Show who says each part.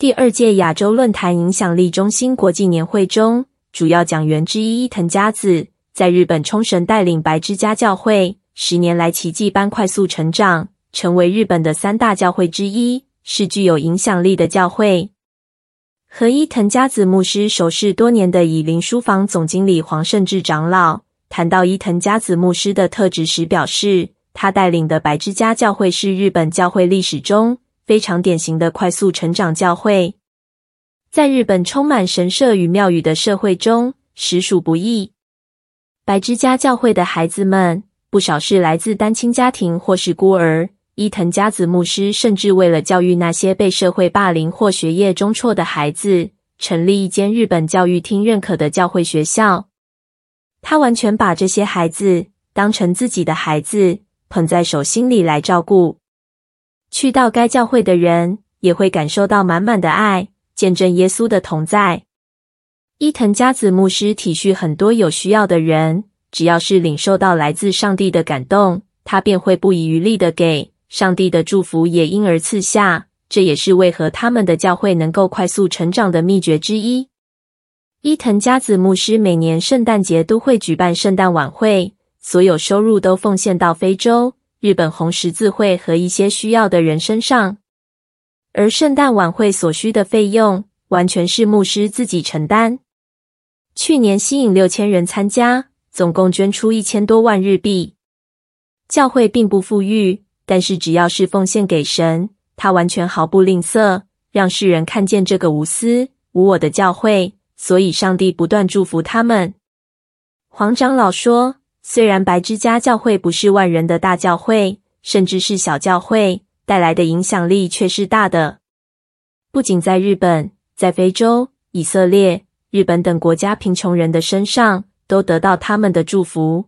Speaker 1: 第二届亚洲论坛影响力中心国际年会中，主要讲员之一伊藤佳子在日本冲绳带领白之家教会，十年来奇迹般快速成长，成为日本的三大教会之一，是具有影响力的教会。和伊藤佳子牧师熟识多年的以林书房总经理黄胜志长老谈到伊藤佳子牧师的特质时表示，他带领的白之家教会是日本教会历史中非常典型的快速成长教会，在日本充满神社与庙宇的社会中实属不易。白之家教会的孩子们不少是来自单亲家庭或是孤儿。伊藤佳子牧师甚至为了教育那些被社会霸凌或学业中辍的孩子，成立一间日本教育厅认可的教会学校。他完全把这些孩子当成自己的孩子，捧在手心里来照顾。去到该教会的人也会感受到满满的爱，见证耶稣的同在。伊藤佳子牧师体恤很多有需要的人，只要是领受到来自上帝的感动，他便会不遗余力的给。上帝的祝福也因而赐下，这也是为何他们的教会能够快速成长的秘诀之一。伊藤佳子牧师每年圣诞节都会举办圣诞晚会，所有收入都奉献到非洲、日本红十字会和一些需要的人身上，而圣诞晚会所需的费用完全是牧师自己承担。去年吸引六千人参加，总共捐出一千多万日币。教会并不富裕。但是只要是奉献给神，他完全毫不吝啬，让世人看见这个无私无我的教会。所以，上帝不断祝福他们。黄长老说：“虽然白之家教会不是万人的大教会，甚至是小教会，带来的影响力却是大的。不仅在日本，在非洲、以色列、日本等国家贫穷人的身上，都得到他们的祝福。